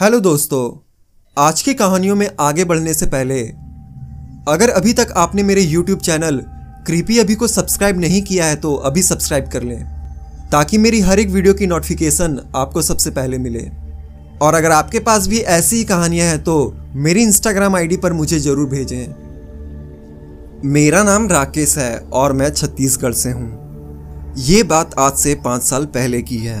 Hello दोस्तों, आज की कहानियों में आगे बढ़ने से पहले, अगर अभी तक आपने मेरे YouTube चैनल क्रीपी अभी को सब्सक्राइब नहीं किया है तो अभी सब्सक्राइब कर लें, ताकि मेरी हर एक वीडियो की नोटिफिकेशन आपको सबसे पहले मिले। और अगर आपके पास भी ऐसी ही कहानियाँ हैं तो मेरी इंस्टाग्राम आईडी पर मुझे ज़रूर भेजें। मेरा नाम राकेश है और मैं छत्तीसगढ़ से हूँ। ये बात आज से पाँच साल पहले की है।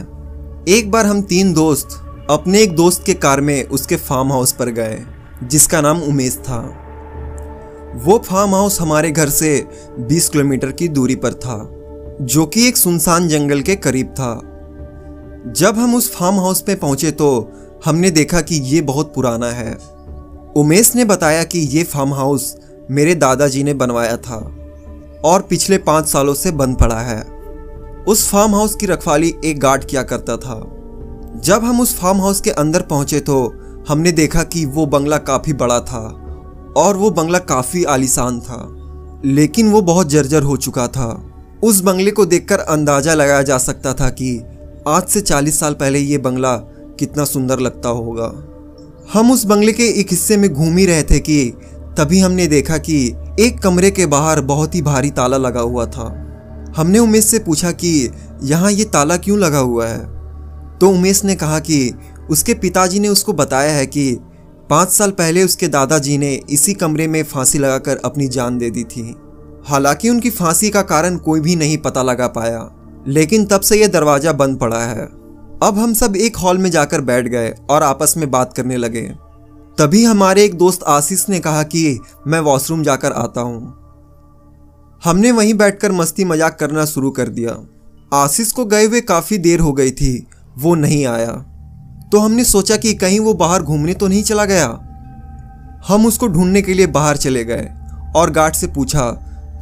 एक बार हम तीन दोस्त अपने एक दोस्त के कार में उसके फार्म हाउस पर गए, जिसका नाम उमेश था। वो फार्म हाउस हमारे घर से 20 किलोमीटर की दूरी पर था, जो कि एक सुनसान जंगल के करीब था। जब हम उस फार्म हाउस में पहुँचे तो हमने देखा कि ये बहुत पुराना है। उमेश ने बताया कि ये फार्म हाउस मेरे दादाजी ने बनवाया था और पिछले पाँच सालों से बंद पड़ा है। उस फार्म हाउस की रखवाली एक गार्ड किया करता था। जब हम उस फार्म हाउस के अंदर पहुँचे तो हमने देखा कि वो बंगला काफ़ी बड़ा था और वो बंगला काफ़ी आलीशान था, लेकिन वो बहुत जर्जर हो चुका था। उस बंगले को देखकर अंदाज़ा लगाया जा सकता था कि आज से 40 साल पहले ये बंगला कितना सुंदर लगता होगा। हम उस बंगले के एक हिस्से में घूम ही रहे थे कि तभी हमने देखा कि एक कमरे के बाहर बहुत ही भारी ताला लगा हुआ था। हमने उमेश से पूछा कि यहाँ ये ताला क्यों लगा हुआ है? तो उमेश ने कहा कि उसके पिताजी ने उसको बताया है कि पाँच साल पहले उसके दादाजी ने इसी कमरे में फांसी लगाकर अपनी जान दे दी थी। हालाँकि उनकी फांसी का कारण कोई भी नहीं पता लगा पाया, लेकिन तब से यह दरवाज़ा बंद पड़ा है। अब हम सब एक हॉल में जाकर बैठ गए और आपस में बात करने लगे। तभी हमारे एक दोस्त आशीष ने कहा कि मैं वॉशरूम जाकर आता हूँ। हमने वहीं बैठकर मस्ती मज़ाक करना शुरू कर दिया। आशीष को गए हुए काफ़ी देर हो गई थी वो नहीं आया। तो हमने सोचा कि कहीं वो बाहर घूमने तो नहीं चला गया। हम उसको ढूँढने के लिए बाहर चले गए और गार्ड से पूछा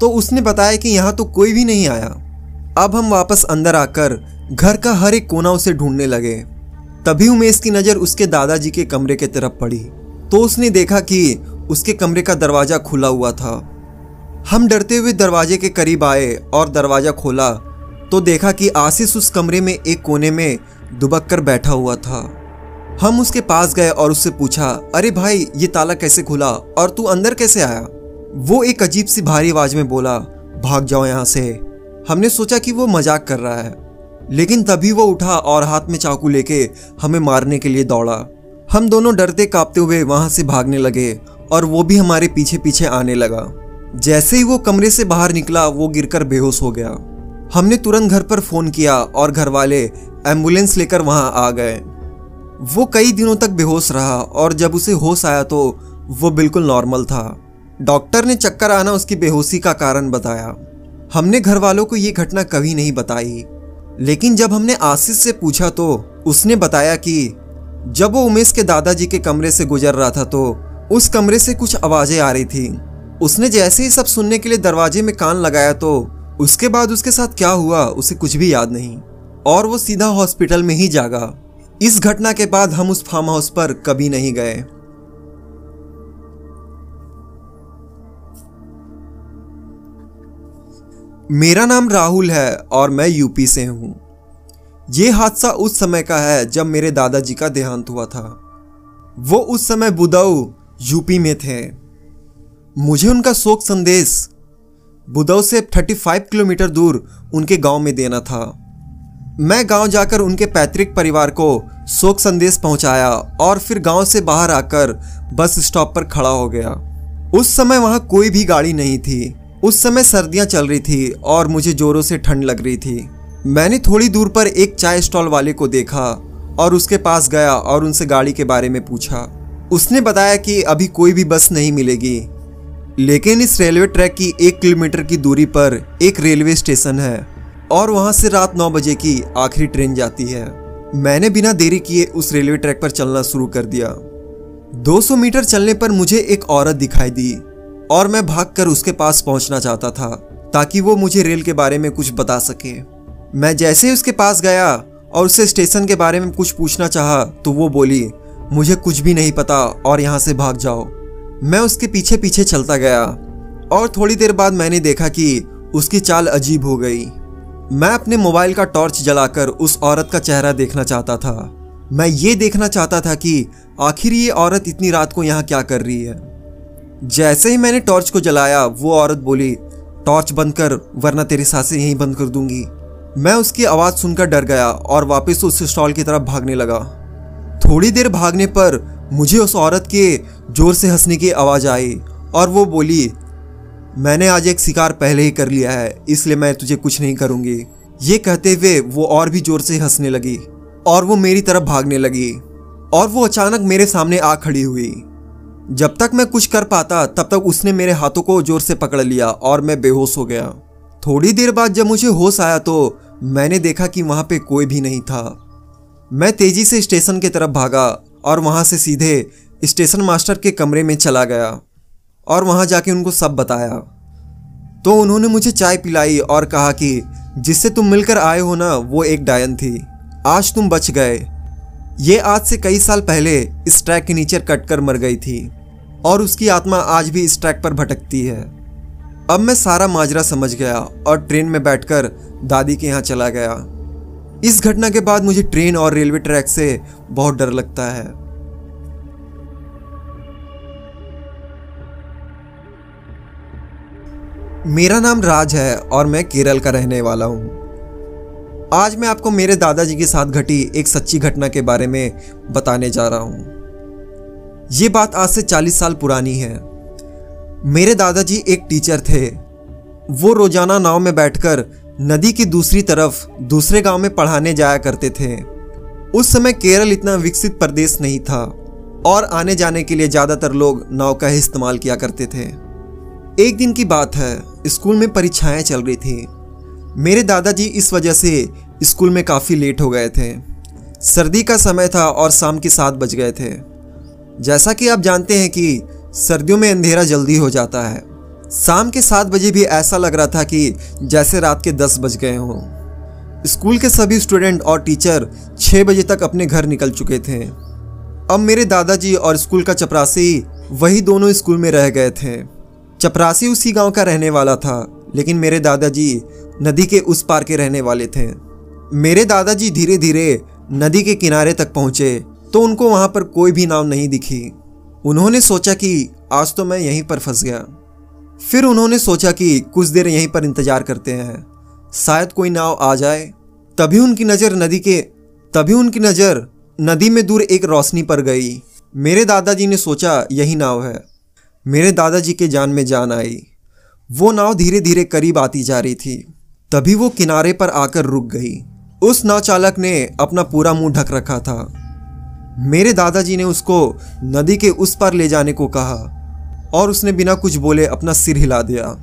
तो उसने बताया कि यहाँ तो कोई भी नहीं आया। अब हम वापस अंदर आकर घर का हर एक कोना उसे ढूँढने लगे। तभी उमेश की नज़र उसके दादाजी के कमरे के तरफ़ पड़ी। तो उसने देखा कि उसके कमरे का दरवाज़ा खुला हुआ था। हम डरते हुए दरवाजे के करीब आए और दरवाज़ा खोला तो देखा कि आशीष उस कमरे में एक कोने में दुबक कर बैठा हुआ था। हम उसके पास गए और उससे पूछा, अरे भाई, ये ताला कैसे खुला और तू अंदर कैसे आया? वो एक अजीब सी भारी आवाज़ में बोला, भाग जाओ यहाँ से। हमने सोचा कि वो मज़ाक कर रहा है, लेकिन तभी वो उठा और हाथ में चाकू लेके हमें मारने के लिए दौड़ा। हम दोनों डरते कांपते हुए वहाँ से भागने लगे और वो भी हमारे पीछे पीछे आने लगा। जैसे ही वो कमरे से बाहर निकला, वो गिरकर बेहोश हो गया। हमने तुरंत घर पर फ़ोन किया और घर वाले एंबुलेंस लेकर वहाँ आ गए। वो कई दिनों तक बेहोश रहा और जब उसे होश आया तो वो बिल्कुल नॉर्मल था। डॉक्टर ने चक्कर आना उसकी बेहोशी का कारण बताया। हमने घर वालों को ये घटना कभी नहीं बताई, लेकिन जब हमने आशीष से पूछा तो उसने बताया कि जब वो उमेश के दादाजी के कमरे से गुजर रहा था तो उस कमरे से कुछ आवाज़ें आ रही थी। उसने जैसे ही सब सुनने के लिए दरवाजे में कान लगाया तो उसके बाद उसके साथ क्या हुआ उसे कुछ भी याद नहीं। और वो सीधा हॉस्पिटल में ही जागा। इस घटना के बाद हम उस फार्म हाउस पर कभी नहीं गए। मेरा नाम राहुल है और मैं यूपी से हूँ। ये हादसा उस समय का है जब मेरे दादाजी का देहांत हुआ था। वो उस समय बुदाऊ, यूपी में थे। मुझे उनका शोक संदेश बुदाऊ से 35 किलोमीटर दूर उनके गाँव में देना था। मैं गाँव जाकर उनके पैतृक परिवार को शोक संदेश पहुँचाया और फिर गाँव से बाहर आकर बस स्टॉप पर खड़ा हो गया। उस समय वहाँ कोई भी गाड़ी नहीं थी। उस समय सर्दियाँ चल रही थी और मुझे जोरों से ठंड लग रही थी। मैंने थोड़ी दूर पर एक चाय स्टॉल वाले को देखा और उसके पास गया और उनसे गाड़ी के बारे में पूछा। उसने बताया कि अभी कोई भी बस नहीं मिलेगी, लेकिन इस रेलवे ट्रैक की एक किलोमीटर की दूरी पर एक रेलवे स्टेशन है। और वहाँ से रात नौ बजे की आखिरी ट्रेन जाती है। मैंने बिना देरी किए उस रेलवे ट्रैक पर चलना शुरू कर दिया। 200 मीटर चलने पर मुझे एक औरत दिखाई दी और मैं भागकर उसके पास पहुँचना चाहता था ताकि वो मुझे रेल के बारे में कुछ बता सके। मैं जैसे ही उसके पास गया और उससे स्टेशन के बारे में कुछ पूछना चाहा तो वो बोली, मुझे कुछ भी नहीं पता और यहाँ से भाग जाओ। मैं उसके पीछे पीछे चलता गया और थोड़ी देर बाद मैंने देखा कि उसकी चाल अजीब हो गई। मैं अपने मोबाइल का टॉर्च जलाकर उस औरत का चेहरा देखना चाहता था। मैं ये देखना चाहता था कि आखिर ये औरत इतनी रात को यहाँ क्या कर रही है। जैसे ही मैंने टॉर्च को जलाया, वो औरत बोली, टॉर्च बंद कर, वरना तेरी साँसें यहीं बंद कर दूँगी। मैं उसकी आवाज़ सुनकर डर गया और वापस उस स्टॉल की तरफ़ भागने लगा। थोड़ी देर भागने पर मुझे उस औरत के ज़ोर से हंसने की आवाज़ आई और वो बोली मैंने आज एक शिकार पहले ही कर लिया है, इसलिए मैं तुझे कुछ नहीं करूँगी। ये कहते हुए वो और भी ज़ोर से हंसने लगी और वो मेरी तरफ़ भागने लगी और वो अचानक मेरे सामने आ खड़ी हुई। जब तक मैं कुछ कर पाता, तब तक उसने मेरे हाथों को ज़ोर से पकड़ लिया और मैं बेहोश हो गया। थोड़ी देर बाद जब मुझे होश आया तो मैंने देखा कि वहाँ पे कोई भी नहीं था। मैं तेज़ी से स्टेशन की तरफ़ भागा और वहाँ से सीधे स्टेशन मास्टर के कमरे में चला गया। और वहाँ जाके उनको सब बताया। तो उन्होंने मुझे चाय पिलाई और कहा कि, जिससे तुम मिलकर आए हो ना, वो एक डायन थी। आज तुम बच गए। ये आज से कई साल पहले इस ट्रैक के नीचे कट कर मर गई थी और उसकी आत्मा आज भी इस ट्रैक पर भटकती है। अब मैं सारा माजरा समझ गया और ट्रेन में बैठकर दादी के यहाँ चला गया। इस घटना के बाद मुझे ट्रेन और रेलवे ट्रैक से बहुत डर लगता है। मेरा नाम राज है और मैं केरल का रहने वाला हूँ। आज मैं आपको मेरे दादाजी के साथ घटी एक सच्ची घटना के बारे में बताने जा रहा हूँ। ये बात आज से 40 साल पुरानी है। मेरे दादाजी एक टीचर थे। वो रोज़ाना नाव में बैठकर नदी की दूसरी तरफ़ दूसरे गाँव में पढ़ाने जाया करते थे। उस समय केरल इतना विकसित प्रदेश नहीं था और आने जाने के लिए ज़्यादातर लोग नाव का ही इस्तेमाल किया करते थे। एक दिन की बात है, स्कूल में परीक्षाएँ चल रही थी। मेरे दादाजी इस वजह से स्कूल में काफ़ी लेट हो गए थे। सर्दी का समय था और शाम के सात बज गए थे। जैसा कि आप जानते हैं कि सर्दियों में अंधेरा जल्दी हो जाता है। शाम के सात बजे भी ऐसा लग रहा था कि जैसे रात के दस बज गए हों। स्कूल के सभी स्टूडेंट और टीचर छः बजे तक अपने घर निकल चुके थे। अब मेरे दादाजी और स्कूल का चपरासी वही दोनों स्कूल में रह गए थे। चपरासी उसी गाँव का रहने वाला था, लेकिन मेरे दादाजी नदी के उस पार के रहने वाले थे। मेरे दादाजी धीरे धीरे नदी के किनारे तक पहुँचे तो उनको वहाँ पर कोई भी नाव नहीं दिखी। उन्होंने सोचा कि आज तो मैं यहीं पर फंस गया। फिर उन्होंने सोचा कि कुछ देर यहीं पर इंतज़ार करते हैं। शायद कोई नाव आ जाए। तभी उनकी नज़र नदी के, तभी उनकी नज़र नदी में दूर एक रोशनी पर गई। मेरे दादाजी ने सोचा यही नाव है। मेरे दादाजी के जान में जान आई। वो नाव धीरे धीरे करीब आती जा रही थी। तभी वो किनारे पर आकर रुक गई। उस नाव चालक ने अपना पूरा मुँह ढक रखा था। मेरे दादाजी ने उसको नदी के उस पार ले जाने को कहा और उसने बिना कुछ बोले अपना सिर हिला दिया।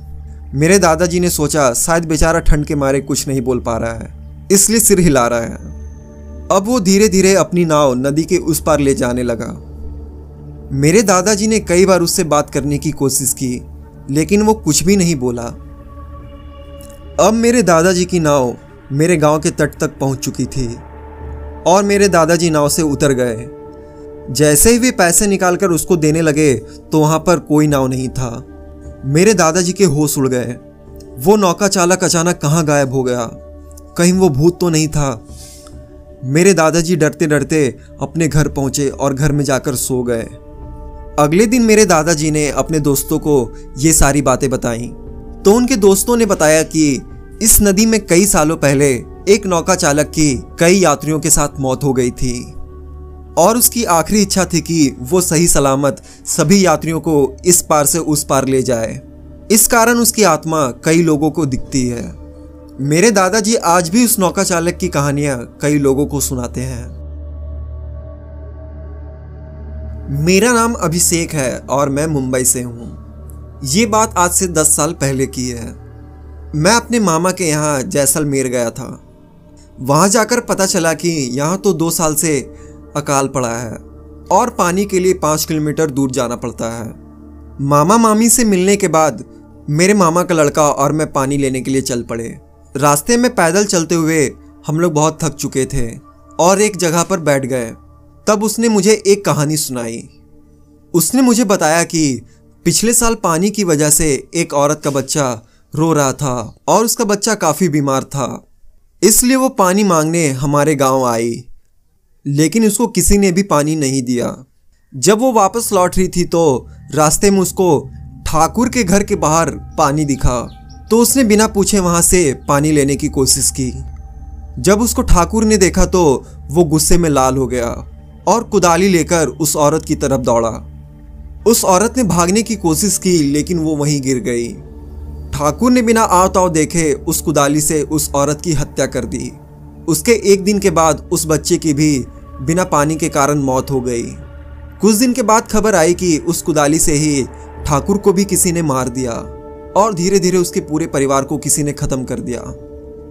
मेरे दादाजी ने सोचा, शायद बेचारा ठंड के मारे कुछ नहीं बोल पा रहा है, इसलिए सिर हिला रहा है। अब वो धीरे धीरे अपनी नाव नदी के उस पार ले जाने लगा। मेरे दादाजी ने कई बार उससे बात करने की कोशिश की, लेकिन वो कुछ भी नहीं बोला। अब मेरे दादाजी की नाव मेरे गाँव के तट तक पहुँच चुकी थी और मेरे दादाजी नाव से उतर गए। जैसे ही वे पैसे निकालकर उसको देने लगे तो वहाँ पर कोई नाव नहीं था। मेरे दादाजी के होश उड़ गए। वो नौका चालक अचानक कहाँ गायब हो गया? कहीं वो भूत तो नहीं था? मेरे दादाजी डरते डरते अपने घर पहुँचे और घर में जाकर सो गए। अगले दिन मेरे दादाजी ने अपने दोस्तों को ये सारी बातें बताई। तो उनके दोस्तों ने बताया कि इस नदी में कई सालों पहले एक नौका चालक की कई यात्रियों के साथ मौत हो गई थी। और उसकी आखिरी इच्छा थी कि वो सही सलामत सभी यात्रियों को इस पार से उस पार ले जाए। इस कारण उसकी आत्मा कई लोगों को दिखती है। मेरे दादाजी आज भी उस नौका चालक की कहानियाँ कई लोगों को सुनाते हैं। मेरा नाम अभिषेक है और मैं मुंबई से हूँ। ये बात आज से दस साल पहले की है। मैं अपने मामा के यहाँ जैसलमेर गया था। वहाँ जाकर पता चला कि यहाँ तो दो साल से अकाल पड़ा है और पानी के लिए पाँच किलोमीटर दूर जाना पड़ता है। मामा मामी से मिलने के बाद मेरे मामा का लड़का और मैं पानी लेने के लिए चल पड़े। रास्ते में पैदल चलते हुए हम लोग बहुत थक चुके थे और एक जगह पर बैठ गए। तब उसने मुझे एक कहानी सुनाई। उसने मुझे बताया कि पिछले साल पानी की वजह से एक औरत का बच्चा रो रहा था और उसका बच्चा काफ़ी बीमार था। इसलिए वो पानी मांगने हमारे गाँव आई, लेकिन उसको किसी ने भी पानी नहीं दिया। जब वो वापस लौट रही थी तो रास्ते में उसको ठाकुर के घर के बाहर पानी दिखा तो उसने बिना पूछे वहाँ से पानी लेने की कोशिश की। जब उसको ठाकुर ने देखा तो वो गुस्से में लाल हो गया। और कुदाली लेकर उस औरत की तरफ़ दौड़ा। उस औरत ने भागने की कोशिश की, लेकिन वो वहीं गिर गई। ठाकुर ने बिना आव ताव देखे उस कुदाली से उस औरत की हत्या कर दी। उसके एक दिन के बाद उस बच्चे की भी बिना पानी के कारण मौत हो गई। कुछ दिन के बाद खबर आई कि उस कुदाली से ही ठाकुर को भी किसी ने मार दिया और धीरे धीरे उसके पूरे परिवार को किसी ने खत्म कर दिया।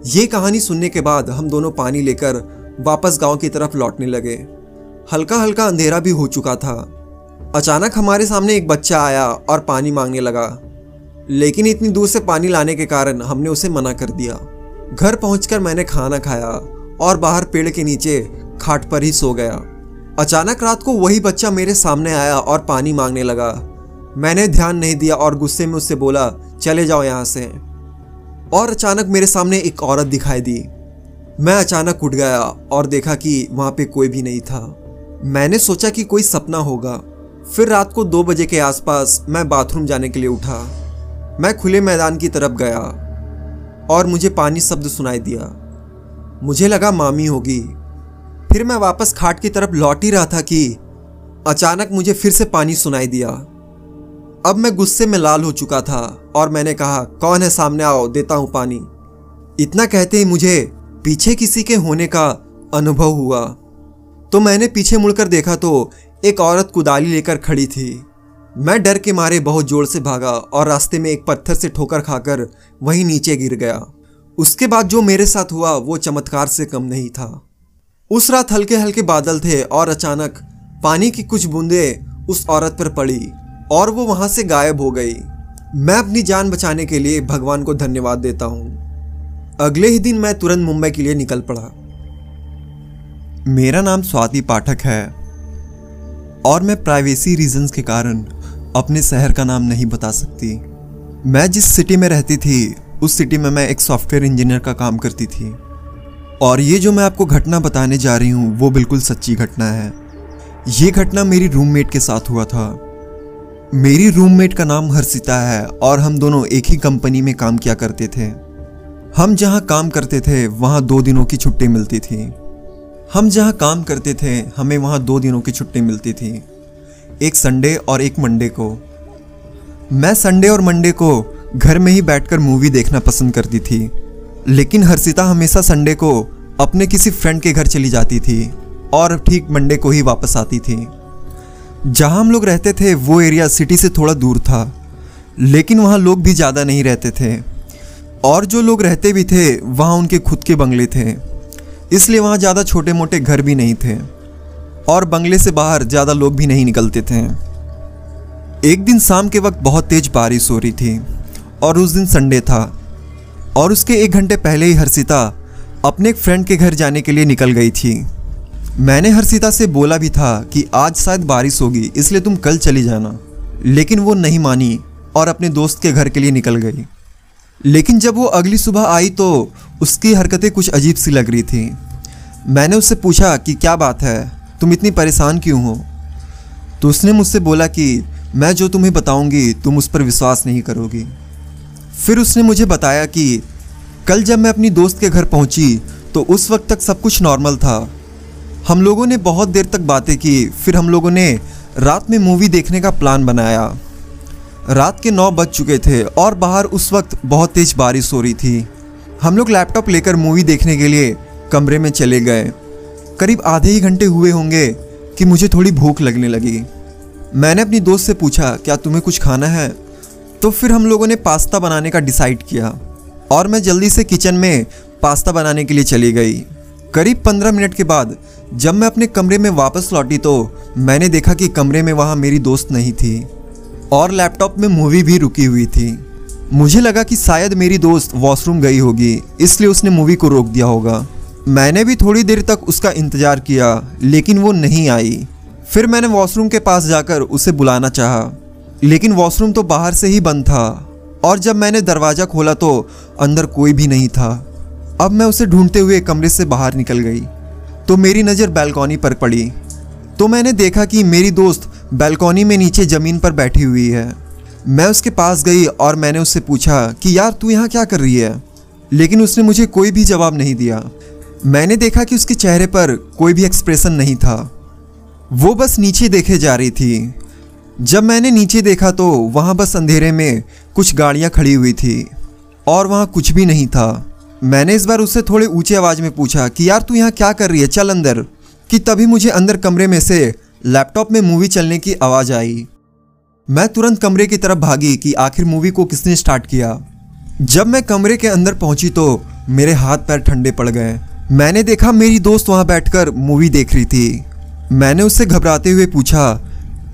ये कहानी सुनने के बाद हम दोनों पानी लेकर वापस गाँव की तरफ़ लौटने लगे। हल्का हल्का अंधेरा भी हो चुका था। अचानक हमारे सामने एक बच्चा आया और पानी मांगने लगा। लेकिन इतनी दूर से पानी लाने के कारण हमने उसे मना कर दिया। घर पहुंचकर मैंने खाना खाया और बाहर पेड़ के नीचे खाट पर ही सो गया। अचानक रात को वही बच्चा मेरे सामने आया और पानी मांगने लगा। मैंने ध्यान नहीं दिया और गुस्से में उससे बोला, चले जाओ यहाँ से। और अचानक मेरे सामने एक औरत दिखाई दी। मैं अचानक उठ गया और देखा कि वहाँ पे कोई भी नहीं था। मैंने सोचा कि कोई सपना होगा। फिर रात को दो बजे के आसपास मैं बाथरूम जाने के लिए उठा। मैं खुले मैदान की तरफ़ गया और मुझे पानी शब्द सुनाई दिया। मुझे लगा मामी होगी। फिर मैं वापस खाट की तरफ़ लौट ही रहा था कि अचानक मुझे फिर से पानी सुनाई दिया। अब मैं गुस्से में लाल हो चुका था और मैंने कहा, कौन है सामने? आओ, देता हूँ पानी। इतना कहते ही मुझे पीछे किसी के होने का अनुभव हुआ। तो मैंने पीछे मुड़कर देखा तो एक औरत कुदाली लेकर खड़ी थी। मैं डर के मारे बहुत ज़ोर से भागा और रास्ते में एक पत्थर से ठोकर खाकर वहीं नीचे गिर गया। उसके बाद जो मेरे साथ हुआ, वो चमत्कार से कम नहीं था। उस रात हल्के हल्के बादल थे और अचानक पानी की कुछ बूंदे उस औरत पर पड़ी और वो वहाँ से गायब हो गई। मैं अपनी जान बचाने के लिए भगवान को धन्यवाद देता हूँ। अगले ही दिन मैं तुरंत मुंबई के लिए निकल पड़ा। मेरा नाम स्वाति पाठक है और मैं प्राइवेसी रीजंस के कारण अपने शहर का नाम नहीं बता सकती। मैं जिस सिटी में रहती थी, उस सिटी में मैं एक सॉफ्टवेयर इंजीनियर का काम करती थी। और ये जो मैं आपको घटना बताने जा रही हूँ, वो बिल्कुल सच्ची घटना है। ये घटना मेरी रूममेट के साथ हुआ था। मेरी रूममेट का नाम हर्षिता है और हम दोनों एक ही कंपनी में काम किया करते थे। हम जहाँ काम करते थे, वहाँ दो दिनों की छुट्टी मिलती थी। हम जहाँ काम करते थे, हमें वहाँ दो दिनों की छुट्टी मिलती थी। एक संडे और एक मंडे को। मैं संडे और मंडे को घर में ही बैठकर मूवी देखना पसंद करती थी। लेकिन हर्षिता हमेशा संडे को अपने किसी फ्रेंड के घर चली जाती थी और ठीक मंडे को ही वापस आती थी। जहाँ हम लोग रहते थे, वो एरिया सिटी से थोड़ा दूर था। लेकिन वहाँ लोग भी ज़्यादा नहीं रहते थे। और जो लोग रहते भी थे, वहाँ उनके खुद के बंगले थे। इसलिए वहाँ ज़्यादा छोटे मोटे घर भी नहीं थे और बंगले से बाहर ज़्यादा लोग भी नहीं निकलते थे। एक दिन शाम के वक्त बहुत तेज बारिश हो रही थी और उस दिन संडे था और उसके एक घंटे पहले ही हर्षिता अपने एक फ्रेंड के घर जाने के लिए निकल गई थी। मैंने हर्षिता से बोला भी था कि आज शायद बारिश होगी, इसलिए तुम कल चली जाना। लेकिन वो नहीं मानी और अपने दोस्त के घर के लिए निकल गई। लेकिन जब वो अगली सुबह आई तो उसकी हरकतें कुछ अजीब सी लग रही थी। मैंने उससे पूछा कि क्या बात है? तुम इतनी परेशान क्यों हो? तो उसने मुझसे बोला कि मैं जो तुम्हें बताऊँगी, तुम उस पर विश्वास नहीं करोगी। फिर उसने मुझे बताया कि कल जब मैं अपनी दोस्त के घर पहुँची तो उस वक्त तक सब कुछ नॉर्मल था। हम लोगों ने बहुत देर तक बातें की, फिर हम लोगों ने रात में मूवी देखने का प्लान बनाया। रात के नौ बज चुके थे और बाहर उस वक्त बहुत तेज बारिश हो रही थी। हम लोग लैपटॉप लेकर मूवी देखने के लिए कमरे में चले गए। करीब आधे ही घंटे हुए होंगे कि मुझे थोड़ी भूख लगने लगी। मैंने अपनी दोस्त से पूछा, क्या तुम्हें कुछ खाना है? तो फिर हम लोगों ने पास्ता बनाने का डिसाइड किया और मैं जल्दी से किचन में पास्ता बनाने के लिए चली गई। करीब पंद्रह मिनट के बाद जब मैं अपने कमरे में वापस लौटी तो मैंने देखा कि कमरे में वहाँ मेरी दोस्त नहीं थी। और लैपटॉप में मूवी भी रुकी हुई थी। मुझे लगा कि शायद मेरी दोस्त वॉशरूम गई होगी, इसलिए उसने मूवी को रोक दिया होगा। मैंने भी थोड़ी देर तक उसका इंतज़ार किया, लेकिन वो नहीं आई। फिर मैंने वॉशरूम के पास जाकर उसे बुलाना चाहा, लेकिन वॉशरूम तो बाहर से ही बंद था, और जब मैंने दरवाज़ा खोला तो अंदर कोई भी नहीं था। अब मैं उसे ढूंढते हुए कमरे से बाहर निकल गई तो मेरी नज़र बैल्कॉनी पर पड़ी। तो मैंने देखा कि मेरी दोस्त बैल्कॉनी में नीचे ज़मीन पर बैठी हुई है। मैं उसके पास गई और मैंने उससे पूछा कि, यार, तू यहाँ क्या कर रही है? लेकिन उसने मुझे कोई भी जवाब नहीं दिया। मैंने देखा कि उसके चेहरे पर कोई भी एक्सप्रेशन नहीं था। वो बस नीचे देखे जा रही थी। जब मैंने नीचे देखा तो वहाँ बस अंधेरे में कुछ गाड़ियाँ खड़ी हुई थी और वहाँ कुछ भी नहीं था। मैंने इस बार उससे थोड़े ऊँचे आवाज़ में पूछा कि, यार, तू यहाँ क्या कर रही है? चल अंदर। कि तभी मुझे अंदर कमरे में से लैपटॉप में मूवी चलने की आवाज़ आई। मैं तुरंत कमरे की तरफ़ भागी कि आखिर मूवी को किसने स्टार्ट किया। जब मैं कमरे के अंदर पहुँची तो मेरे हाथ पैर ठंडे पड़ गए। मैंने देखा मेरी दोस्त वहाँ बैठकर मूवी देख रही थी। मैंने उससे घबराते हुए पूछा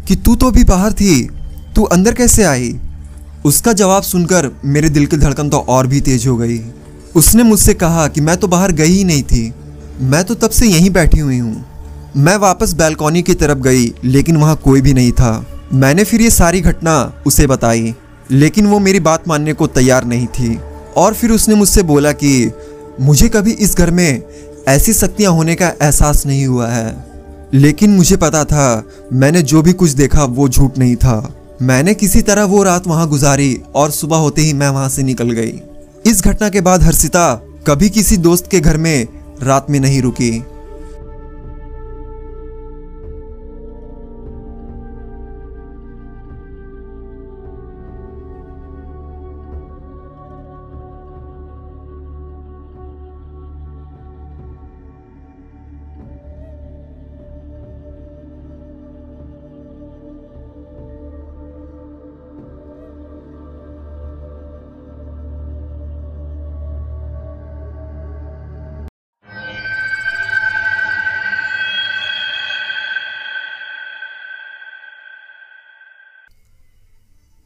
कि तू तो अभी बाहर थी, तू अंदर कैसे आई? उसका जवाब सुनकर मेरे दिल की धड़कन तो और भी तेज हो गई। उसने मुझसे कहा कि मैं तो बाहर गई ही नहीं थी, मैं तो तब से यहीं बैठी हुई हूँ। मैं वापस बैल्कॉनी की तरफ़ गई, लेकिन वहाँ कोई भी नहीं था। मैंने फिर ये सारी घटना उसे बताई, लेकिन वो मेरी बात मानने को तैयार नहीं थी। और फिर उसने मुझसे बोला कि, मुझे कभी इस घर में ऐसी शक्तियाँ होने का एहसास नहीं हुआ है। लेकिन मुझे पता था, मैंने जो भी कुछ देखा वो झूठ नहीं था। मैंने किसी तरह वो रात वहाँ गुजारी और सुबह होते ही मैं वहाँ से निकल गई। इस घटना के बाद हर्षिता कभी किसी दोस्त के घर में रात में नहीं रुकी।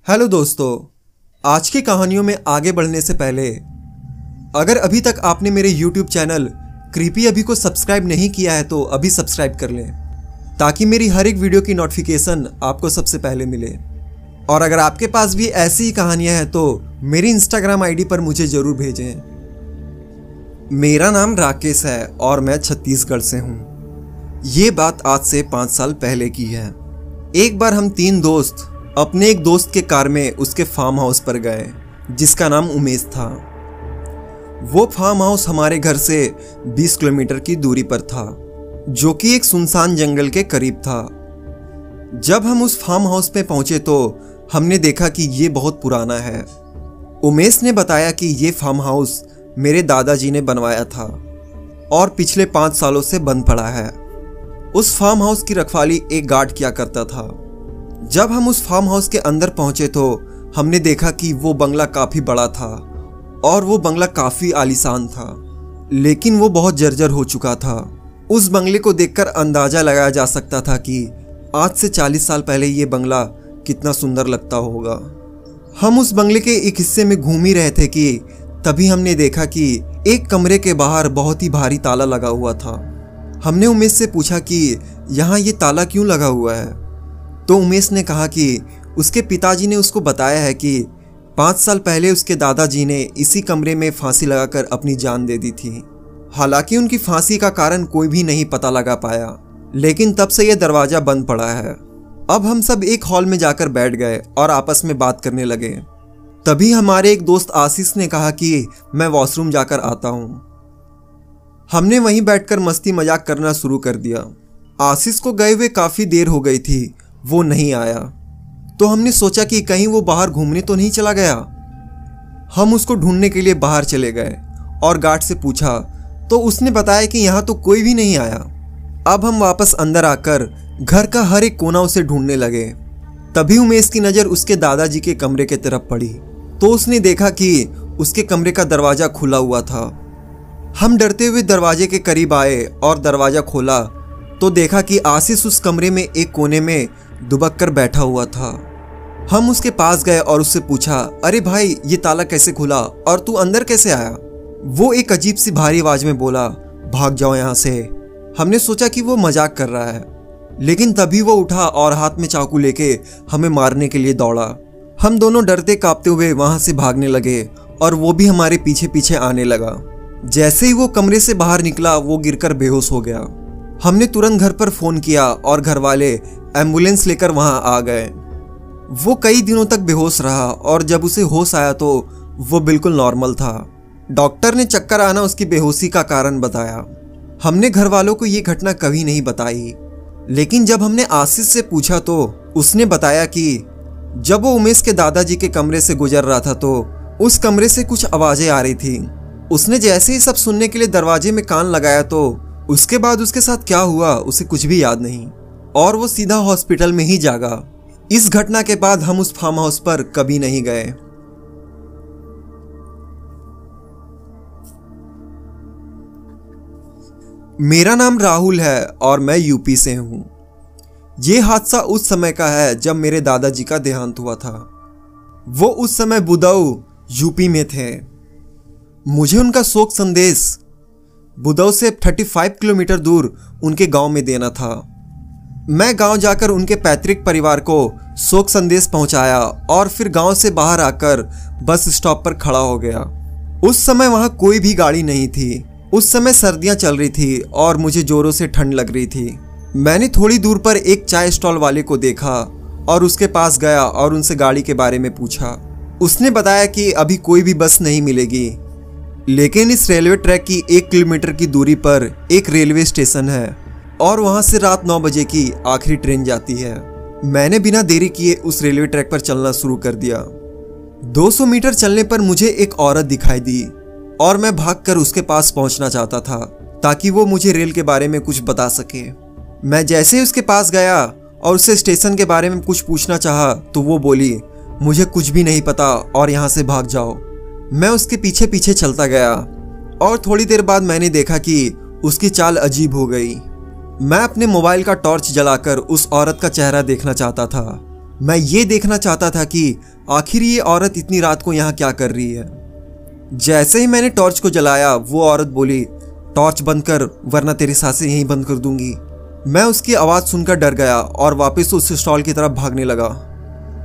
हेलो दोस्तों, आज की कहानियों में आगे बढ़ने से पहले, अगर अभी तक आपने मेरे YouTube चैनल क्रीपी अभी को सब्सक्राइब नहीं किया है तो अभी सब्सक्राइब कर लें, ताकि मेरी हर एक वीडियो की नोटिफिकेशन आपको सबसे पहले मिले। और अगर आपके पास भी ऐसी ही कहानियाँ हैं तो मेरी इंस्टाग्राम आईडी पर मुझे ज़रूर भेजें। मेरा नाम राकेश है और मैं छत्तीसगढ़ से हूँ। ये बात आज से पाँच साल पहले की है। एक बार हम तीन दोस्त अपने एक दोस्त के कार में उसके फार्म हाउस पर गए, जिसका नाम उमेश था। वो फार्म हाउस हमारे घर से 20 किलोमीटर की दूरी पर था, जो कि एक सुनसान जंगल के करीब था। जब हम उस फार्म हाउस में पहुँचे तो हमने देखा कि ये बहुत पुराना है। उमेश ने बताया कि ये फार्म हाउस मेरे दादाजी ने बनवाया था और पिछले पाँच सालों से बंद पड़ा है। उस फार्म हाउस की रखवाली एक गार्ड किया करता था। जब हम उस फार्म हाउस के अंदर पहुँचे तो हमने देखा कि वो बंगला काफ़ी बड़ा था और वो बंगला काफ़ी आलिशान था, लेकिन वो बहुत जर्जर हो चुका था। उस बंगले को देखकर अंदाज़ा लगाया जा सकता था कि आज से 40 साल पहले ये बंगला कितना सुंदर लगता होगा। हम उस बंगले के एक हिस्से में घूम ही रहे थे कि तभी हमने देखा कि एक कमरे के बाहर बहुत ही भारी ताला लगा हुआ था। हमने उमेश से पूछा कि यहाँ ये ताला क्यों लगा हुआ है? तो उमेश ने कहा कि उसके पिताजी ने उसको बताया है कि पाँच साल पहले उसके दादाजी ने इसी कमरे में फांसी लगाकर अपनी जान दे दी थी। हालाँकि उनकी फांसी का कारण कोई भी नहीं पता लगा पाया, लेकिन तब से यह दरवाज़ा बंद पड़ा है। अब हम सब एक हॉल में जाकर बैठ गए और आपस में बात करने लगे। तभी हमारे एक दोस्त आशीष ने कहा कि मैं वॉशरूम जाकर आता हूँ। हमने वहीं बैठकर मस्ती मज़ाक करना शुरू कर दिया। आशीष को गए हुए काफ़ी देर हो गई थी वो नहीं आया। तो हमने सोचा कि कहीं वो बाहर घूमने तो नहीं चला गया। हम उसको ढूँढने के लिए बाहर चले गए और गार्ड से पूछा तो उसने बताया कि यहाँ तो कोई भी नहीं आया। अब हम वापस अंदर आकर घर का हर एक कोना उसे ढूँढने लगे। तभी उमेश की नज़र उसके दादाजी के कमरे के तरफ़ पड़ी। तो उसने देखा कि उसके कमरे का दरवाज़ा खुला हुआ था। हम डरते हुए दरवाजे के करीब आए और दरवाज़ा खोला तो देखा कि आशीष उस कमरे में एक कोने में दुबक कर बैठा हुआ था। हम उसके पास गए और उससे पूछा, अरे भाई, ये ताला कैसे खुला और तू अंदर कैसे आया? वो एक अजीब सी भारी आवाज़ में बोला, भाग जाओ यहाँ से। हमने सोचा कि वो मज़ाक कर रहा है, लेकिन तभी वो उठा और हाथ में चाकू लेके हमें मारने के लिए दौड़ा। हम दोनों डरते कांपते हुए वहाँ से भागने लगे और वो भी हमारे पीछे पीछे आने लगा। जैसे ही वो कमरे से बाहर निकला, वो गिरकर बेहोश हो गया। हमने तुरंत घर पर फ़ोन किया और घर वाले एंबुलेंस लेकर वहाँ आ गए। वो कई दिनों तक बेहोश रहा और जब उसे होश आया तो वो बिल्कुल नॉर्मल था। डॉक्टर ने चक्कर आना उसकी बेहोशी का कारण बताया। हमने घर वालों को ये घटना कभी नहीं बताई, लेकिन जब हमने आशीष से पूछा तो उसने बताया कि जब वो उमेश के दादाजी के कमरे से गुजर रहा था तो उस कमरे से कुछ आवाज़ें आ रही थी। उसने जैसे ही सब सुनने के लिए दरवाजे में कान लगाया तो उसके बाद उसके साथ क्या हुआ, उसे कुछ भी याद नहीं। और वो सीधा हॉस्पिटल में ही जागा। इस घटना के बाद हम उस फार्म हाउस पर कभी नहीं गए। मेरा नाम राहुल है और मैं यूपी से हूँ। ये हादसा उस समय का है जब मेरे दादाजी का देहांत हुआ था। वो उस समय बुदाऊ, यूपी में थे। मुझे उनका शोक संदेश बुदऊ से 35 किलोमीटर दूर उनके गाँव में देना था। मैं गाँव जाकर उनके पैतृक परिवार को शोक संदेश पहुँचाया और फिर गाँव से बाहर आकर बस स्टॉप पर खड़ा हो गया। उस समय वहाँ कोई भी गाड़ी नहीं थी। उस समय सर्दियाँ चल रही थी और मुझे जोरों से ठंड लग रही थी। मैंने थोड़ी दूर पर एक चाय स्टॉल वाले को देखा और उसके पास गया और उनसे गाड़ी के बारे में पूछा। उसने बताया कि अभी कोई भी बस नहीं मिलेगी। लेकिन इस रेलवे ट्रैक की एक किलोमीटर की दूरी पर एक रेलवे स्टेशन है और वहाँ से रात नौ बजे की आखिरी ट्रेन जाती है। मैंने बिना देरी किए उस रेलवे ट्रैक पर चलना शुरू कर दिया। 200 मीटर चलने पर मुझे एक औरत दिखाई दी और मैं भागकर उसके पास पहुँचना चाहता था ताकि वो मुझे रेल के बारे में कुछ बता सके। मैं जैसे ही उसके पास गया और उससे स्टेशन के बारे में कुछ पूछना चाहा तो वो बोली, मुझे कुछ भी नहीं पता और यहाँ से भाग जाओ। मैं उसके पीछे पीछे चलता गया और थोड़ी देर बाद मैंने देखा कि उसकी चाल अजीब हो गई। मैं अपने मोबाइल का टॉर्च जलाकर उस औरत का चेहरा देखना चाहता था। मैं ये देखना चाहता था कि आखिर ये औरत इतनी रात को यहाँ क्या कर रही है। जैसे ही मैंने टॉर्च को जलाया, वो औरत बोली, टॉर्च बंद कर, वरना तेरी साँसें यहीं बंद कर दूँगी। मैं उसकी आवाज़ सुनकर डर गया और वापस उस स्टॉल की तरफ़ भागने लगा।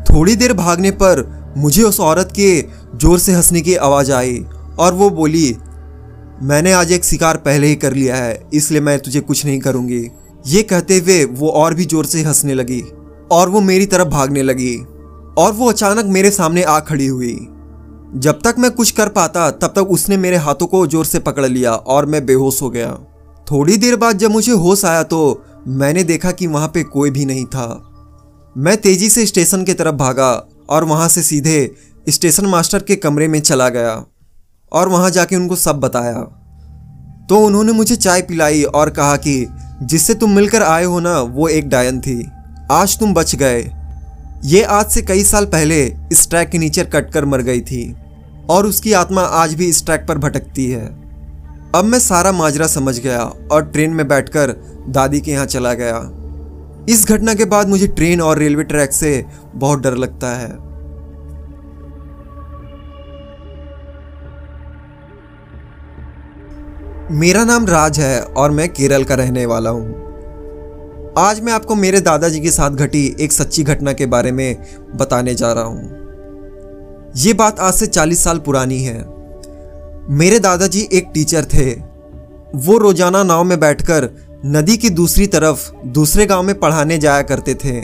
थोड़ी देर भागने पर मुझे उस औरत के ज़ोर से हंसने की आवाज़ आई और वो बोली, मैंने आज एक शिकार पहले ही कर लिया है, इसलिए मैं तुझे कुछ नहीं करूँगी। ये कहते हुए वो और भी ज़ोर से हंसने लगी और वो मेरी तरफ़ भागने लगी और वो अचानक मेरे सामने आ खड़ी हुई। जब तक मैं कुछ कर पाता, तब तक उसने मेरे हाथों को ज़ोर से पकड़ लिया और मैं बेहोश हो गया। थोड़ी देर बाद जब मुझे होश आया तो मैंने देखा कि वहाँ पे कोई भी नहीं था। मैं तेज़ी से स्टेशन की तरफ़ भागा और वहाँ से सीधे स्टेशन मास्टर के कमरे में चला गया और वहाँ जाके उनको सब बताया। तो उन्होंने मुझे चाय पिलाई और कहा कि जिससे तुम मिलकर आए हो ना, वो एक डायन थी। आज तुम बच गए। ये आज से कई साल पहले इस ट्रैक के नीचे कटकर मर गई थी और उसकी आत्मा आज भी इस ट्रैक पर भटकती है। अब मैं सारा माजरा समझ गया और ट्रेन में बैठकर दादी के यहाँ चला गया। इस घटना के बाद मुझे ट्रेन और रेलवे ट्रैक से बहुत डर लगता है। मेरा नाम राज है और मैं केरल का रहने वाला हूँ। आज मैं आपको मेरे दादाजी के साथ घटी एक सच्ची घटना के बारे में बताने जा रहा हूँ। ये बात आज से 40 साल पुरानी है। मेरे दादाजी एक टीचर थे। वो रोज़ाना नाव में बैठकर नदी की दूसरी तरफ़ दूसरे गाँव में पढ़ाने जाया करते थे।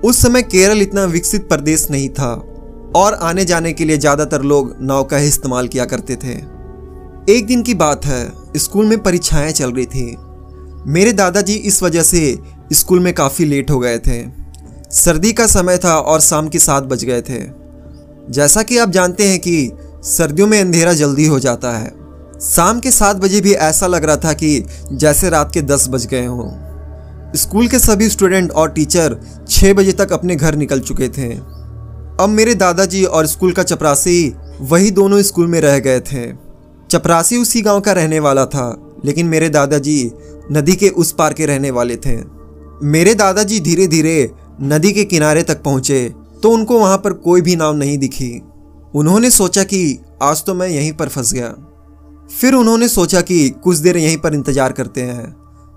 उस समय केरल इतना विकसित प्रदेश नहीं था और आने जाने के लिए ज़्यादातर लोग नाव का ही इस्तेमाल किया करते थे। एक दिन की बात है, स्कूल में परीक्षाएँ चल रही थी। मेरे दादाजी इस वजह से स्कूल में काफ़ी लेट हो गए थे। सर्दी का समय था और शाम के सात बज गए थे। जैसा कि आप जानते हैं कि सर्दियों में अंधेरा जल्दी हो जाता है। शाम के सात बजे भी ऐसा लग रहा था कि जैसे रात के दस बज गए हों। स्कूल के सभी स्टूडेंट और टीचर छः बजे तक अपने घर निकल चुके थे। अब मेरे दादाजी और स्कूल का चपरासी वही दोनों स्कूल में रह गए थे। चपरासी उसी गाँव का रहने वाला था, लेकिन मेरे दादाजी नदी के उस पार के रहने वाले थे। मेरे दादाजी धीरे धीरे नदी के किनारे तक पहुँचे तो उनको वहाँ पर कोई भी नाव नहीं दिखी। उन्होंने सोचा कि आज तो मैं यहीं पर फंस गया। फिर उन्होंने सोचा कि कुछ देर यहीं पर इंतज़ार करते हैं।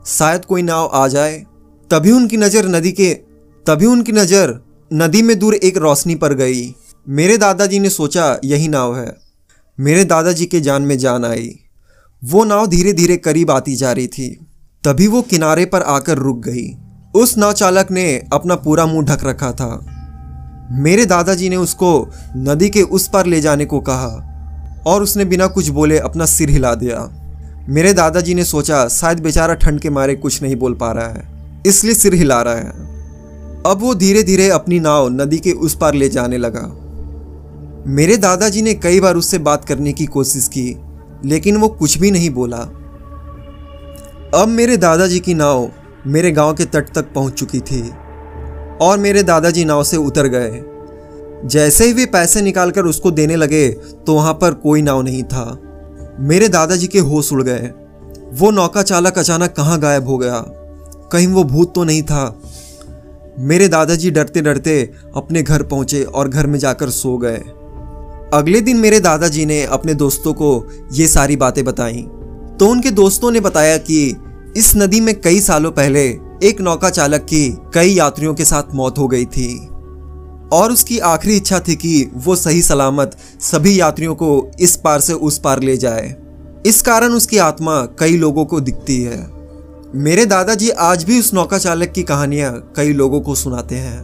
शायद कोई नाव आ जाए। तभी उनकी नज़र नदी के तभी उनकी नज़र नदी में दूर एक रोशनी पर गई। मेरे दादाजी ने सोचा, यही नाव है। मेरे दादाजी के जान में जान आई। वो नाव धीरे धीरे करीब आती जा रही थी। तभी वो किनारे पर आकर रुक गई। उस नाव चालक ने अपना पूरा मुँह ढक रखा था। मेरे दादाजी ने उसको नदी के उस पार ले जाने को कहा। और उसने बिना कुछ बोले अपना सिर हिला दिया। मेरे दादाजी ने सोचा, शायद बेचारा ठंड के मारे कुछ नहीं बोल पा रहा है, इसलिए सिर हिला रहा है। अब वो धीरे धीरे अपनी नाव नदी के उस पार ले जाने लगा। मेरे दादाजी ने कई बार उससे बात करने की कोशिश की, लेकिन वो कुछ भी नहीं बोला। अब मेरे दादाजी की नाव मेरे गाँव के तट तक पहुँच चुकी थी और मेरे दादाजी नाव से उतर गए। जैसे ही वे पैसे निकालकर उसको देने लगे तो वहाँ पर कोई नाव नहीं था। मेरे दादाजी के होश उड़ गए। वो नौका चालक अचानक कहाँ गायब हो गया? कहीं वो भूत तो नहीं था। मेरे दादाजी डरते डरते अपने घर पहुँचे और घर में जाकर सो गए। अगले दिन मेरे दादाजी ने अपने दोस्तों को ये सारी बातें बताई। तो उनके दोस्तों ने बताया कि इस नदी में कई सालों पहले एक नौका चालक की कई यात्रियों के साथ मौत हो गई थी। और उसकी आखिरी इच्छा थी कि वो सही सलामत सभी यात्रियों को इस पार से उस पार ले जाए। इस कारण उसकी आत्मा कई लोगों को दिखती है। मेरे दादाजी आज भी उस नौका चालक की कहानियाँ कई लोगों को सुनाते हैं।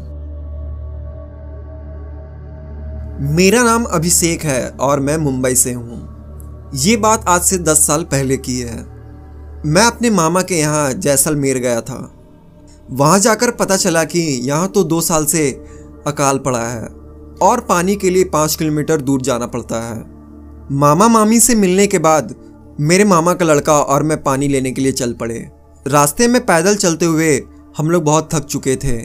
मेरा नाम अभिषेक है और मैं मुंबई से हूँ। ये बात आज से दस साल पहले की है। मैं अपने मामा के यहाँ जैसलमेर गया था। वहाँ जाकर पता चला कि यहाँ तो दो साल से अकाल पड़ा है और पानी के लिए पाँच किलोमीटर दूर जाना पड़ता है। मामा मामी से मिलने के बाद मेरे मामा का लड़का और मैं पानी लेने के लिए चल पड़े। रास्ते में पैदल चलते हुए हम लोग बहुत थक चुके थे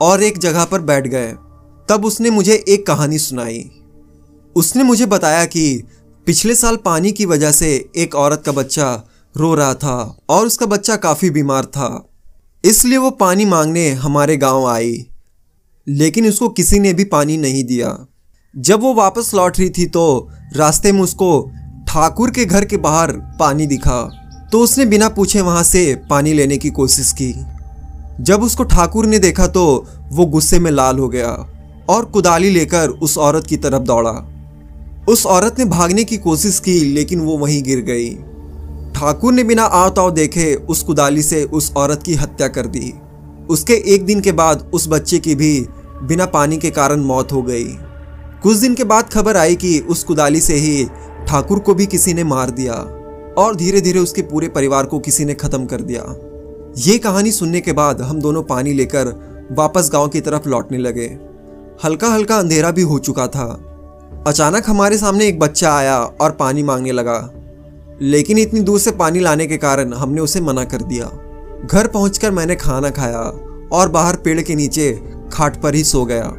और एक जगह पर बैठ गए। तब उसने मुझे एक कहानी सुनाई। उसने मुझे बताया कि पिछले साल पानी की वजह से एक औरत का बच्चा रो रहा था और उसका बच्चा काफ़ी बीमार था। इसलिए वो पानी मांगने हमारे गाँव आई। लेकिन उसको किसी ने भी पानी नहीं दिया। जब वो वापस लौट रही थी तो रास्ते में उसको ठाकुर के घर के बाहर पानी दिखा। तो उसने बिना पूछे वहाँ से पानी लेने की कोशिश की। जब उसको ठाकुर ने देखा तो वो गुस्से में लाल हो गया और कुदाली लेकर उस औरत की तरफ़ दौड़ा। उस औरत ने भागने की कोशिश की, लेकिन वो वहीं गिर गई। ठाकुर ने बिना ताव देखे उस कुदाली से उस औरत की हत्या कर दी। उसके एक दिन के बाद उस बच्चे की भी बिना पानी के कारण मौत हो गई। कुछ दिन के बाद खबर आई कि उस कुदाली से ही ठाकुर को भी किसी ने मार दिया और धीरे धीरे उसके पूरे परिवार को किसी ने खत्म कर दिया। ये कहानी सुनने के बाद हम दोनों पानी लेकर वापस गाँव की तरफ़ लौटने लगे। हल्का हल्का अंधेरा भी हो चुका था। अचानक हमारे सामने एक बच्चा आया और पानी मांगने लगा। लेकिन इतनी दूर से पानी लाने के कारण हमने उसे मना कर दिया। घर पहुंचकर मैंने खाना खाया और बाहर पेड़ के नीचे खाट पर ही सो गया।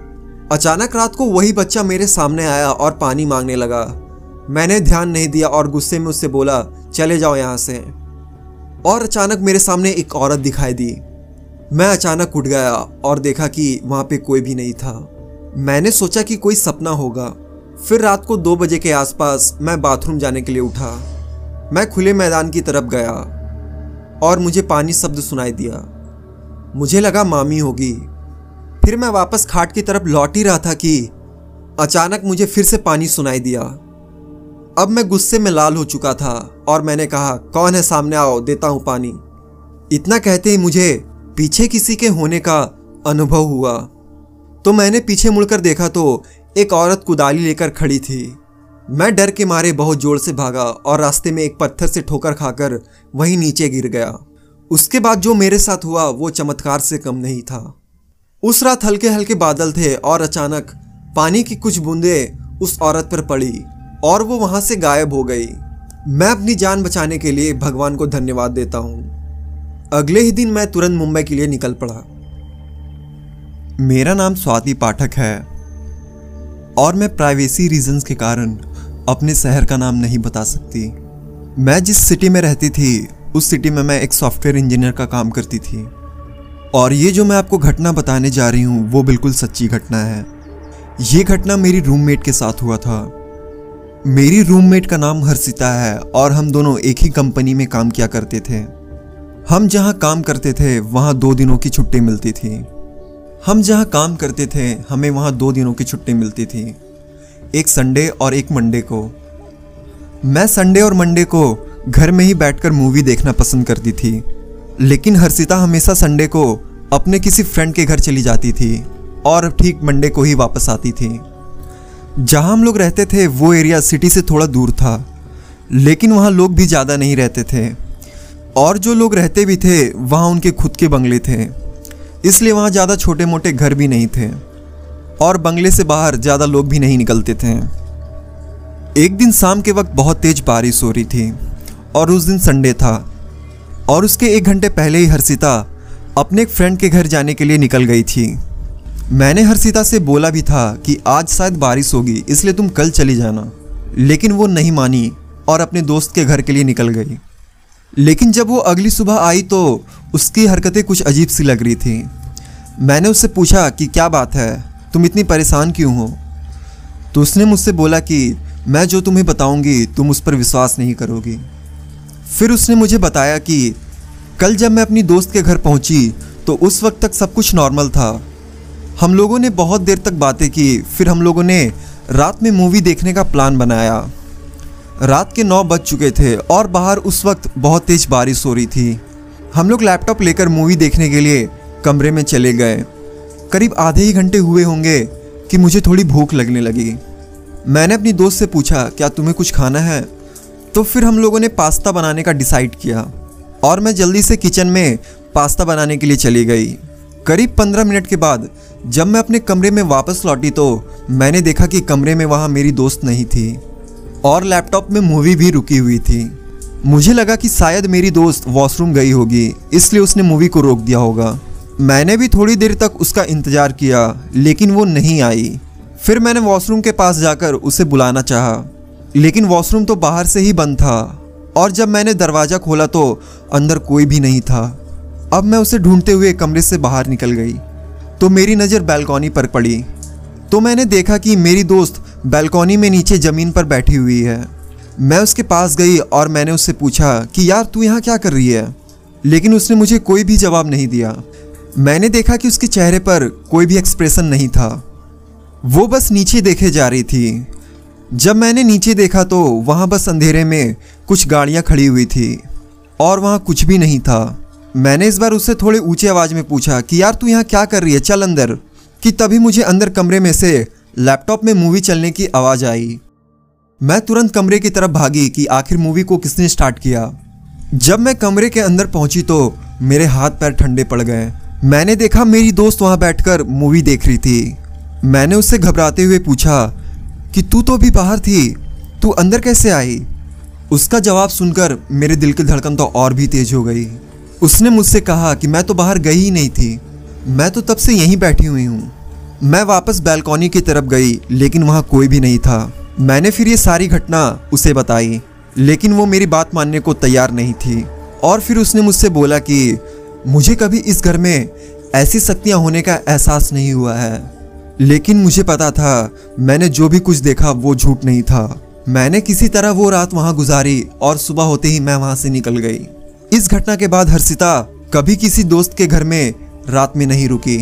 अचानक रात को वही बच्चा मेरे सामने आया और पानी मांगने लगा। मैंने ध्यान नहीं दिया और गुस्से में उससे बोला, चले जाओ यहाँ से। और अचानक मेरे सामने एक औरत दिखाई दी। मैं अचानक उठ गया और देखा कि वहाँ पे कोई भी नहीं था। मैंने सोचा कि कोई सपना होगा। फिर रात को दो बजे के आसपास मैं बाथरूम जाने के लिए उठा। मैं खुले मैदान की तरफ़ गया और मुझे पानी शब्द सुनाई दिया। मुझे लगा मामी होगी। फिर मैं वापस खाट की तरफ़ लौट ही रहा था कि अचानक मुझे फिर से पानी सुनाई दिया। अब मैं गुस्से में लाल हो चुका था और मैंने कहा, कौन है सामने? आओ, देता हूँ पानी। इतना कहते ही मुझे पीछे किसी के होने का अनुभव हुआ। तो मैंने पीछे मुड़कर देखा तो एक औरत कुदाली लेकर खड़ी थी। मैं डर के मारे बहुत ज़ोर से भागा और रास्ते में एक पत्थर से ठोकर खाकर वहीं नीचे गिर गया। उसके बाद जो मेरे साथ हुआ, वो चमत्कार से कम नहीं था। उस रात हल्के हल्के बादल थे और अचानक पानी की कुछ बूंदे उस औरत पर पड़ी और वो वहाँ से गायब हो गई। मैं अपनी जान बचाने के लिए भगवान को धन्यवाद देता हूँ। अगले ही दिन मैं तुरंत मुंबई के लिए निकल पड़ा। मेरा नाम स्वाति पाठक है और मैं प्राइवेसी रीजंस के कारण अपने शहर का नाम नहीं बता सकती। मैं जिस सिटी में रहती थी, उस सिटी में मैं एक सॉफ्टवेयर इंजीनियर का काम करती थी। और ये जो मैं आपको घटना बताने जा रही हूँ, वो बिल्कुल सच्ची घटना है। ये घटना मेरी रूममेट के साथ हुआ था। मेरी रूममेट का नाम हर्षिता है और हम दोनों एक ही कंपनी में काम किया करते थे। हम जहाँ काम करते थे, वहाँ दो दिनों की छुट्टी मिलती थी। हम जहाँ काम करते थे, हमें वहाँ दो दिनों की छुट्टी मिलती थी। एक संडे और एक मंडे को। मैं संडे और मंडे को घर में ही बैठकर मूवी देखना पसंद करती थी। लेकिन हर्षिता हमेशा संडे को अपने किसी फ्रेंड के घर चली जाती थी और ठीक मंडे को ही वापस आती थी। जहाँ हम लोग रहते थे, वो एरिया सिटी से थोड़ा दूर था, लेकिन वहाँ लोग भी ज़्यादा नहीं रहते थे। और जो लोग रहते भी थे, वहाँ उनके खुद के बंगले थे। इसलिए वहाँ ज़्यादा छोटे मोटे घर भी नहीं थे और बंगले से बाहर ज़्यादा लोग भी नहीं निकलते थे। एक दिन शाम के वक्त बहुत तेज बारिश हो रही थी और उस दिन संडे था। और उसके एक घंटे पहले ही हर्षिता अपने एक फ्रेंड के घर जाने के लिए निकल गई थी। मैंने हर्षिता से बोला भी था कि आज शायद बारिश होगी, इसलिए तुम कल चली जाना। लेकिन वो नहीं मानी और अपने दोस्त के घर के लिए निकल गई। लेकिन जब वो अगली सुबह आई तो उसकी हरकतें कुछ अजीब सी लग रही थी। मैंने उससे पूछा कि क्या बात है, तुम इतनी परेशान क्यों हो? तो उसने मुझसे बोला कि मैं जो तुम्हें बताऊँगी, तुम उस पर विश्वास नहीं करोगी। फिर उसने मुझे बताया कि कल जब मैं अपनी दोस्त के घर पहुँची तो उस वक्त तक सब कुछ नॉर्मल था। हम लोगों ने बहुत देर तक बातें की, फिर हम लोगों ने रात में मूवी देखने का प्लान बनाया। रात के नौ बज चुके थे और बाहर उस वक्त बहुत तेज बारिश हो रही थी। हम लोग लैपटॉप लेकर मूवी देखने के लिए कमरे में चले गए। करीब आधे ही घंटे हुए होंगे कि मुझे थोड़ी भूख लगने लगी। मैंने अपनी दोस्त से पूछा, क्या तुम्हें कुछ खाना है? तो फिर हम लोगों ने पास्ता बनाने का डिसाइड किया और मैं जल्दी से किचन में पास्ता बनाने के लिए चली गई। करीब पंद्रह मिनट के बाद जब मैं अपने कमरे में वापस लौटी तो मैंने देखा कि कमरे में वहाँ मेरी दोस्त नहीं थी और लैपटॉप में मूवी भी रुकी हुई थी। मुझे लगा कि शायद मेरी दोस्त वॉशरूम गई होगी, इसलिए उसने मूवी को रोक दिया होगा। मैंने भी थोड़ी देर तक उसका इंतज़ार किया, लेकिन वो नहीं आई। फिर मैंने वॉशरूम के पास जाकर उसे बुलाना चाहा। लेकिन वॉशरूम तो बाहर से ही बंद था। और जब मैंने दरवाज़ा खोला तो अंदर कोई भी नहीं था। अब मैं उसे ढूंढते हुए कमरे से बाहर निकल गई। तो मेरी नज़र बैल्कॉनी पर पड़ी। तो मैंने देखा कि मेरी दोस्त बैल्कॉनी में नीचे ज़मीन पर बैठी हुई है। मैं उसके पास गई और मैंने उससे पूछा कि, यार, तू यहाँ क्या कर रही है? लेकिन उसने मुझे कोई भी जवाब नहीं दिया। मैंने देखा कि उसके चेहरे पर कोई भी एक्सप्रेशन नहीं था। वो बस नीचे देखे जा रही थी। जब मैंने नीचे देखा तो वहाँ बस अंधेरे में कुछ गाड़ियाँ खड़ी हुई थी और वहाँ कुछ भी नहीं था। मैंने इस बार उससे थोड़े ऊँचे आवाज़ में पूछा कि, यार, तू यहाँ क्या कर रही है? चल अंदर। कि तभी मुझे अंदर कमरे में से लैपटॉप में मूवी चलने की आवाज़ आई। मैं तुरंत कमरे की तरफ़ भागी कि आखिर मूवी को किसने स्टार्ट किया। जब मैं कमरे के अंदर पहुँची तो मेरे हाथ पैर ठंडे पड़ गए। मैंने देखा मेरी दोस्त वहाँ बैठकर मूवी देख रही थी। मैंने उससे घबराते हुए पूछा कि तू तो अभी बाहर थी, तू अंदर कैसे आई? उसका जवाब सुनकर मेरे दिल की धड़कन तो और भी तेज हो गई। उसने मुझसे कहा कि मैं तो बाहर गई ही नहीं थी, मैं तो तब से यहीं बैठी हुई हूँ। मैं वापस बैल्कॉनी की तरफ़ गई, लेकिन वहाँ कोई भी नहीं था। मैंने फिर ये सारी घटना उसे बताई, लेकिन वो मेरी बात मानने को तैयार नहीं थी। और फिर उसने मुझसे बोला कि मुझे कभी इस घर में ऐसी शक्तियाँ होने का एहसास नहीं हुआ है। लेकिन मुझे पता था, मैंने जो भी कुछ देखा वो झूठ नहीं था। मैंने किसी तरह वो रात वहाँ गुजारी और सुबह होते ही मैं वहाँ से निकल गई। इस घटना के बाद हर्षिता कभी किसी दोस्त के घर में रात में नहीं रुकी।